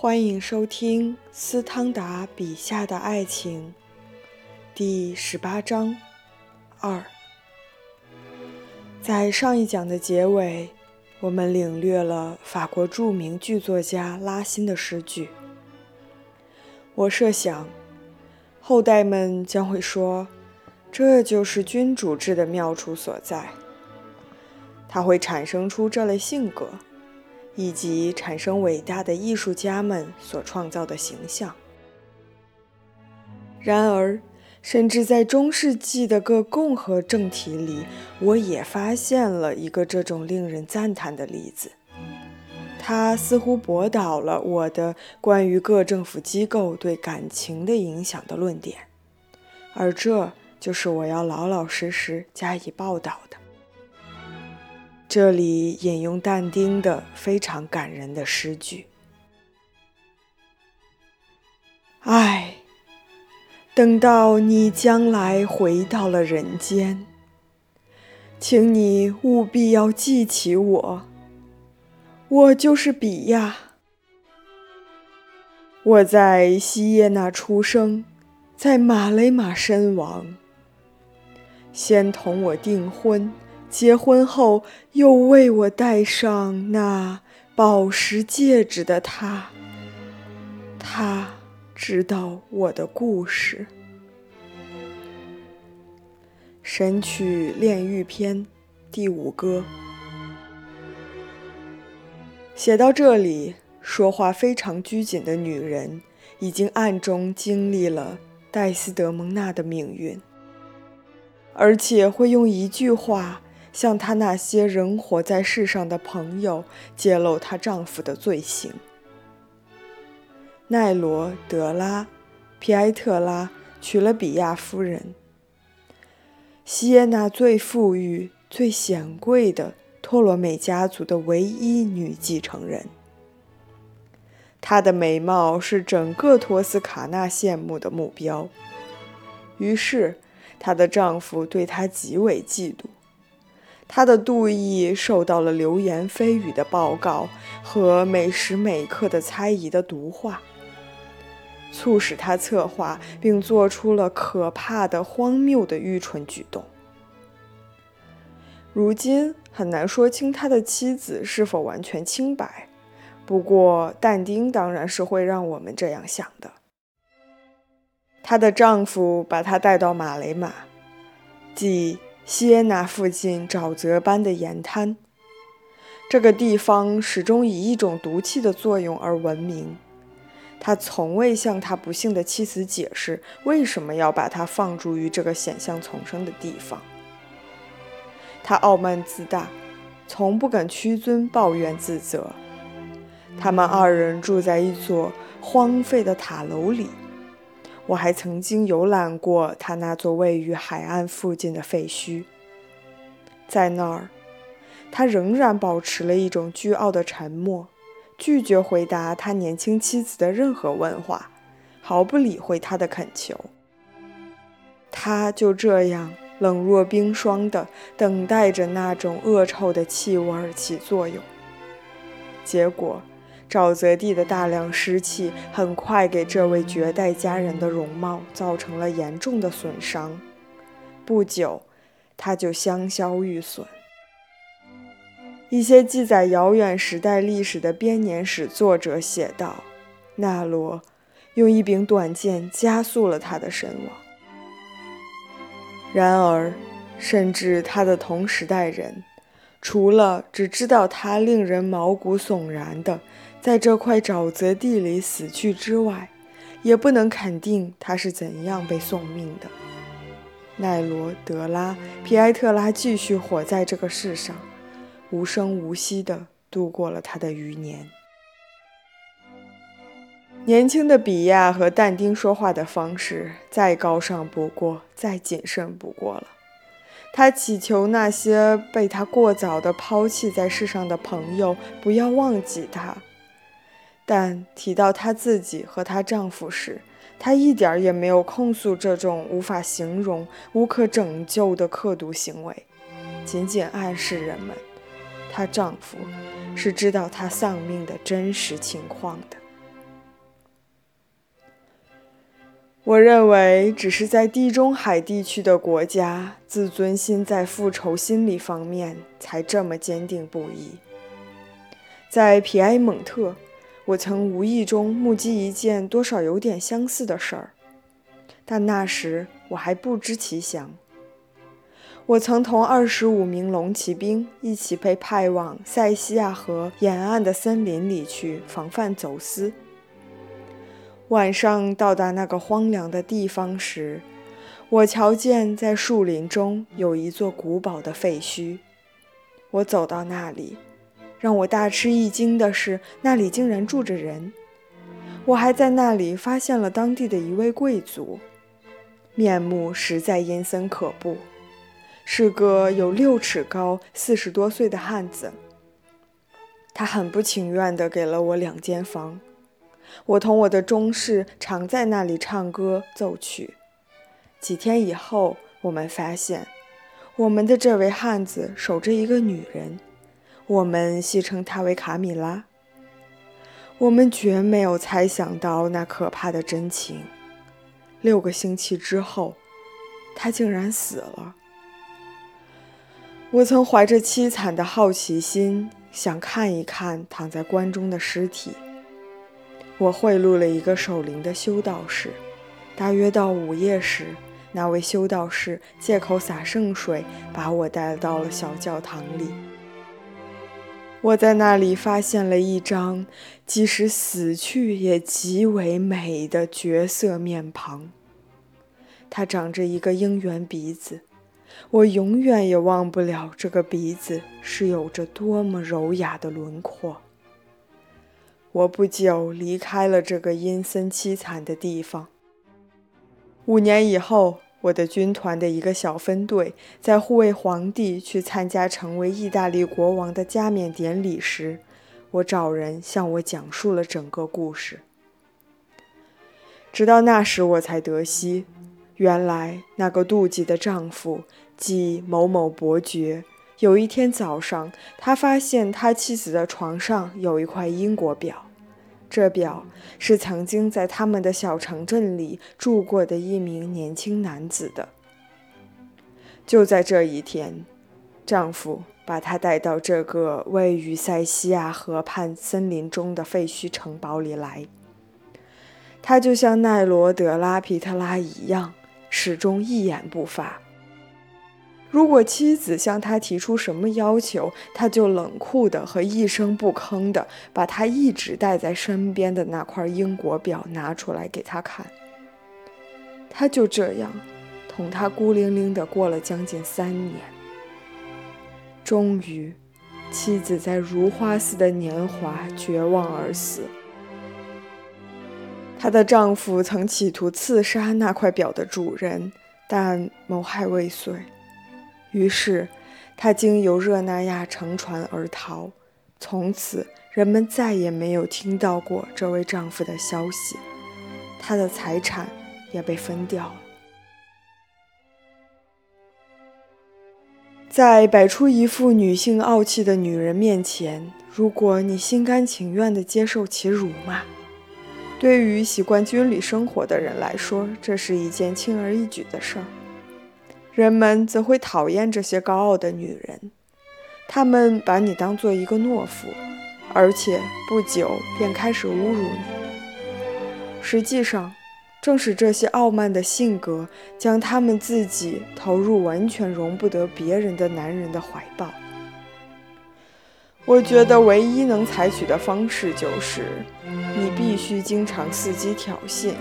欢迎收听斯汤达笔下的爱情第十八章二。在上一讲的结尾，我们领略了法国著名剧作家拉辛的诗句。我设想，后代们将会说，这就是君主制的妙处所在。它会产生出这类性格。以及产生伟大的艺术家们所创造的形象。然而，甚至在中世纪的各共和政体里，我也发现了一个这种令人赞叹的例子。它似乎驳倒了我的关于各政府机构对感情的影响的论点，而这就是我要老老实实加以报道的。这里引用但丁的非常感人的诗句：“唉，等到你将来回到了人间，请你务必要记起我。我就是比亚，我在西耶纳出生，在马雷马身亡。先同我订婚。”结婚后又为我戴上那宝石戒指的他，他知道我的故事。《神曲炼狱篇》第五歌写到这里，说话非常拘谨的女人已经暗中经历了戴斯德蒙娜的命运，而且会用一句话。向她那些仍活在世上的朋友揭露她丈夫的罪行。奈罗德拉·皮埃特拉娶了比亚夫人，西耶纳最富裕、最显贵的托罗美家族的唯一女继承人。她的美貌是整个托斯卡纳羡慕的目标，于是她的丈夫对她极为嫉妒。他的妒意受到了流言蜚语的报告和每时每刻的猜疑的毒化，促使他策划并做出了可怕的、荒谬的愚蠢举动。如今很难说清他的妻子是否完全清白，不过但丁当然是会让我们这样想的。她的丈夫把她带到马雷马，即。西耶纳附近沼泽般的盐滩，这个地方始终以一种毒气的作用而闻名。他从未向他不幸的妻子解释为什么要把他放逐于这个险象丛生的地方。他傲慢自大，从不敢屈尊抱怨自责。他们二人住在一座荒废的塔楼里。我还曾经游览过他那座位于海岸附近的废墟，在那儿，他仍然保持了一种倨傲的沉默，拒绝回答他年轻妻子的任何问话，毫不理会他的恳求。他就这样冷若冰霜地等待着那种恶臭的气味起作用，结果。沼泽地的大量湿气很快给这位绝代佳人的容貌造成了严重的损伤，不久，她就香消玉损。一些记载遥远时代历史的编年史作者写道：“纳罗用一柄短剑加速了他的身亡。”然而，甚至他的同时代人，除了只知道他令人毛骨悚然的。在这块沼泽地里死去之外，也不能肯定他是怎样被送命的。奈罗德拉皮埃特拉继续活在这个世上，无声无息地度过了他的余年。年轻的比亚和但丁说话的方式再高尚不过，再谨慎不过了。他祈求那些被他过早地抛弃在世上的朋友不要忘记他。但提到她自己和她丈夫时，她一点也没有控诉这种无法形容、无可拯救的刻毒行为，仅仅暗示人们，她丈夫是知道她丧命的真实情况的。我认为，只是在地中海地区的国家，自尊心在复仇心理方面才这么坚定不移。在皮埃蒙特，我曾无意中目击一件多少有点相似的事儿，但那时我还不知其详。我曾同二十五名龙骑兵一起被派往塞西亚河沿岸的森林里去防范走私。晚上到达那个荒凉的地方时，我瞧见在树林中有一座古堡的废墟。我走到那里，让我大吃一惊的是，那里竟然住着人。我还在那里发现了当地的一位贵族，面目实在阴森可怖，是个有六尺高、四十多岁的汉子。他很不情愿地给了我两间房。我同我的中士常在那里唱歌奏曲。几天以后，我们发现，我们的这位汉子守着一个女人，我们戏称她为卡米拉。我们绝没有猜想到那可怕的真情。六个星期之后，他竟然死了。我曾怀着凄惨的好奇心，想看一看躺在棺中的尸体。我贿赂了一个守灵的修道士，大约到午夜时，那位修道士借口洒圣水，把我带到了小教堂里。我在那里发现了一张即使死去也极为美的绝色面庞，它长着一个鹰圆鼻子，我永远也忘不了这个鼻子是有着多么柔雅的轮廓。我不久离开了这个阴森凄惨的地方。五年以后，我的军团的一个小分队在护卫皇帝去参加成为意大利国王的加冕典礼时，我找人向我讲述了整个故事。直到那时，我才得悉，原来那个妒忌的丈夫，即某某伯爵。有一天早上，他发现他妻子的床上有一块英国表，这表是曾经在他们的小城镇里住过的一名年轻男子的。就在这一天，丈夫把她带到这个位于塞西亚河畔森林中的废墟城堡里来。他就像奈罗德拉皮特拉一样，始终一言不发。如果妻子向他提出什么要求，他就冷酷的和一声不吭的把他一直带在身边的那块英国表拿出来给他看。他就这样同他孤零零的过了将近三年。终于，妻子在如花似的年华绝望而死。她的丈夫曾企图刺杀那块表的主人，但谋害未遂。于是，他经由热那亚乘船而逃。从此，人们再也没有听到过这位丈夫的消息，她的财产也被分掉了。在摆出一副女性傲气的女人面前，如果你心甘情愿地接受其辱骂，对于习惯军旅生活的人来说，这是一件轻而易举的事儿。人们则会讨厌这些高傲的女人，他们把你当做一个懦夫，而且不久便开始侮辱你。实际上，正是这些傲慢的性格，将他们自己投入完全容不得别人的男人的怀抱。我觉得唯一能采取的方式就是，你必须经常伺机挑衅，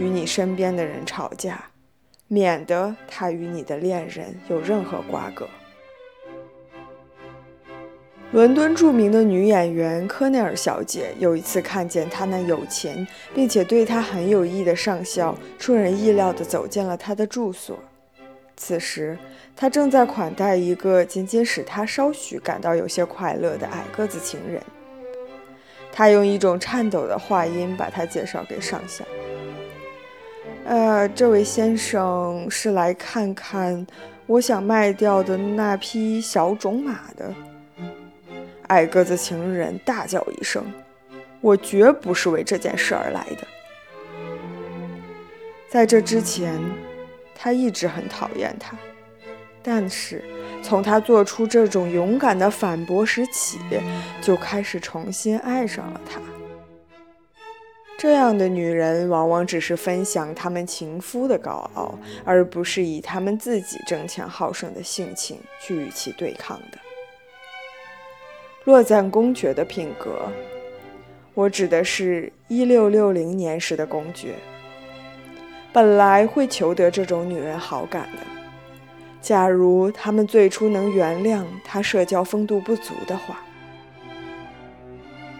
与你身边的人吵架。免得他与你的恋人有任何瓜葛。伦敦著名的女演员科内尔小姐有一次看见他那有钱并且对她很有意的上校出人意料地走进了他的住所。此时，他正在款待一个仅仅使他稍许感到有些快乐的矮个子情人。他用一种颤抖的话音把他介绍给上校。呃，这位先生是来看看我想卖掉的那匹小种马的。矮个子情人大叫一声：“我绝不是为这件事而来的。”在这之前，他一直很讨厌他，但是从他做出这种勇敢的反驳时起，就开始重新爱上了他。这样的女人往往只是分享他们情夫的高傲，而不是以他们自己争强好胜的性情去与其对抗的。洛赞公爵的品格，我指的是一六六零年时的公爵，本来会求得这种女人好感的。假如他们最初能原谅他社交风度不足的话，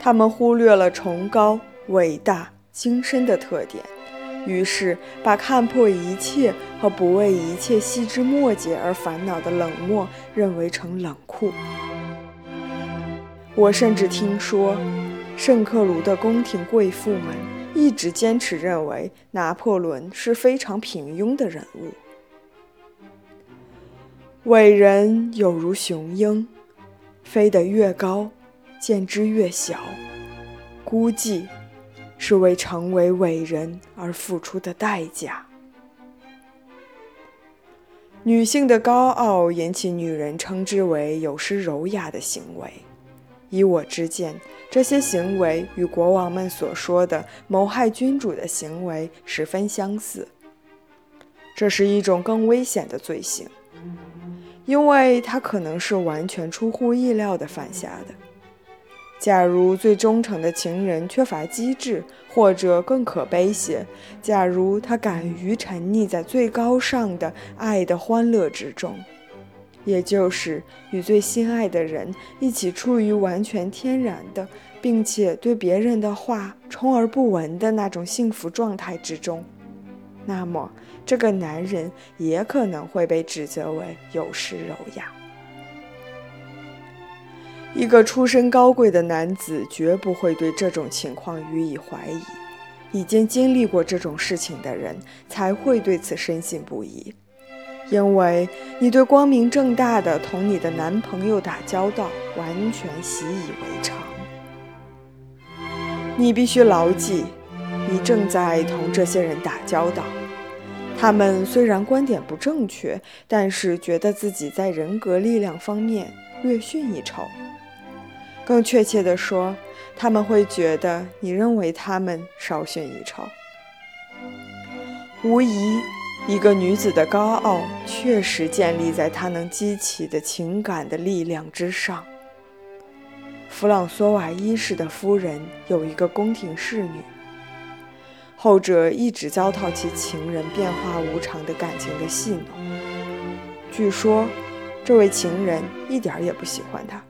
他们忽略了崇高。伟大精深的特点，于是把看破一切和不为一切细枝末节而烦恼的冷漠认为成冷酷。我甚至听说，圣克卢的宫廷贵妇们一直坚持认为拿破仑是非常平庸的人物。伟人有如雄鹰，飞得越高，见之越小，估计。是为成为伟人而付出的代价。女性的高傲引起女人称之为有失柔雅的行为。以我之见，这些行为与国王们所说的谋害君主的行为十分相似。这是一种更危险的罪行，因为它可能是完全出乎意料的犯下的。假如最忠诚的情人缺乏机智，或者更可悲些，假如他敢于沉溺在最高尚的爱的欢乐之中，也就是与最心爱的人一起处于完全天然的，并且对别人的话充耳不闻的那种幸福状态之中，那么这个男人也可能会被指责为有失柔雅。一个出身高贵的男子绝不会对这种情况予以怀疑。已经经历过这种事情的人才会对此深信不疑，因为你对光明正大的同你的男朋友打交道完全习以为常。你必须牢记，你正在同这些人打交道。他们虽然观点不正确，但是觉得自己在人格力量方面略逊一筹。更确切地说，他们会觉得你认为他们稍逊一筹。无疑，一个女子的高傲确实建立在她能激起的情感的力量之上。弗朗索瓦一世的夫人有一个宫廷侍女，后者一直糟蹋其情人变化无常的感情的戏弄。据说，这位情人一点也不喜欢她。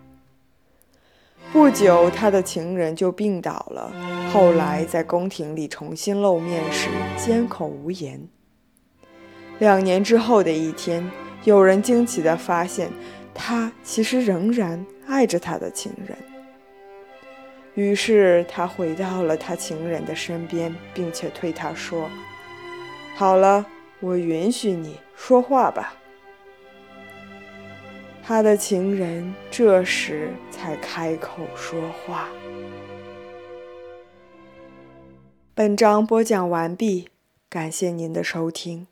不久，他的情人就病倒了。后来在宫廷里重新露面时，缄口无言。两年之后的一天，有人惊奇地发现，他其实仍然爱着他的情人。于是他回到了他情人的身边，并且对他说：“好了，我允许你说话吧。”他的情人这时才开口说话。本章播讲完毕，感谢您的收听。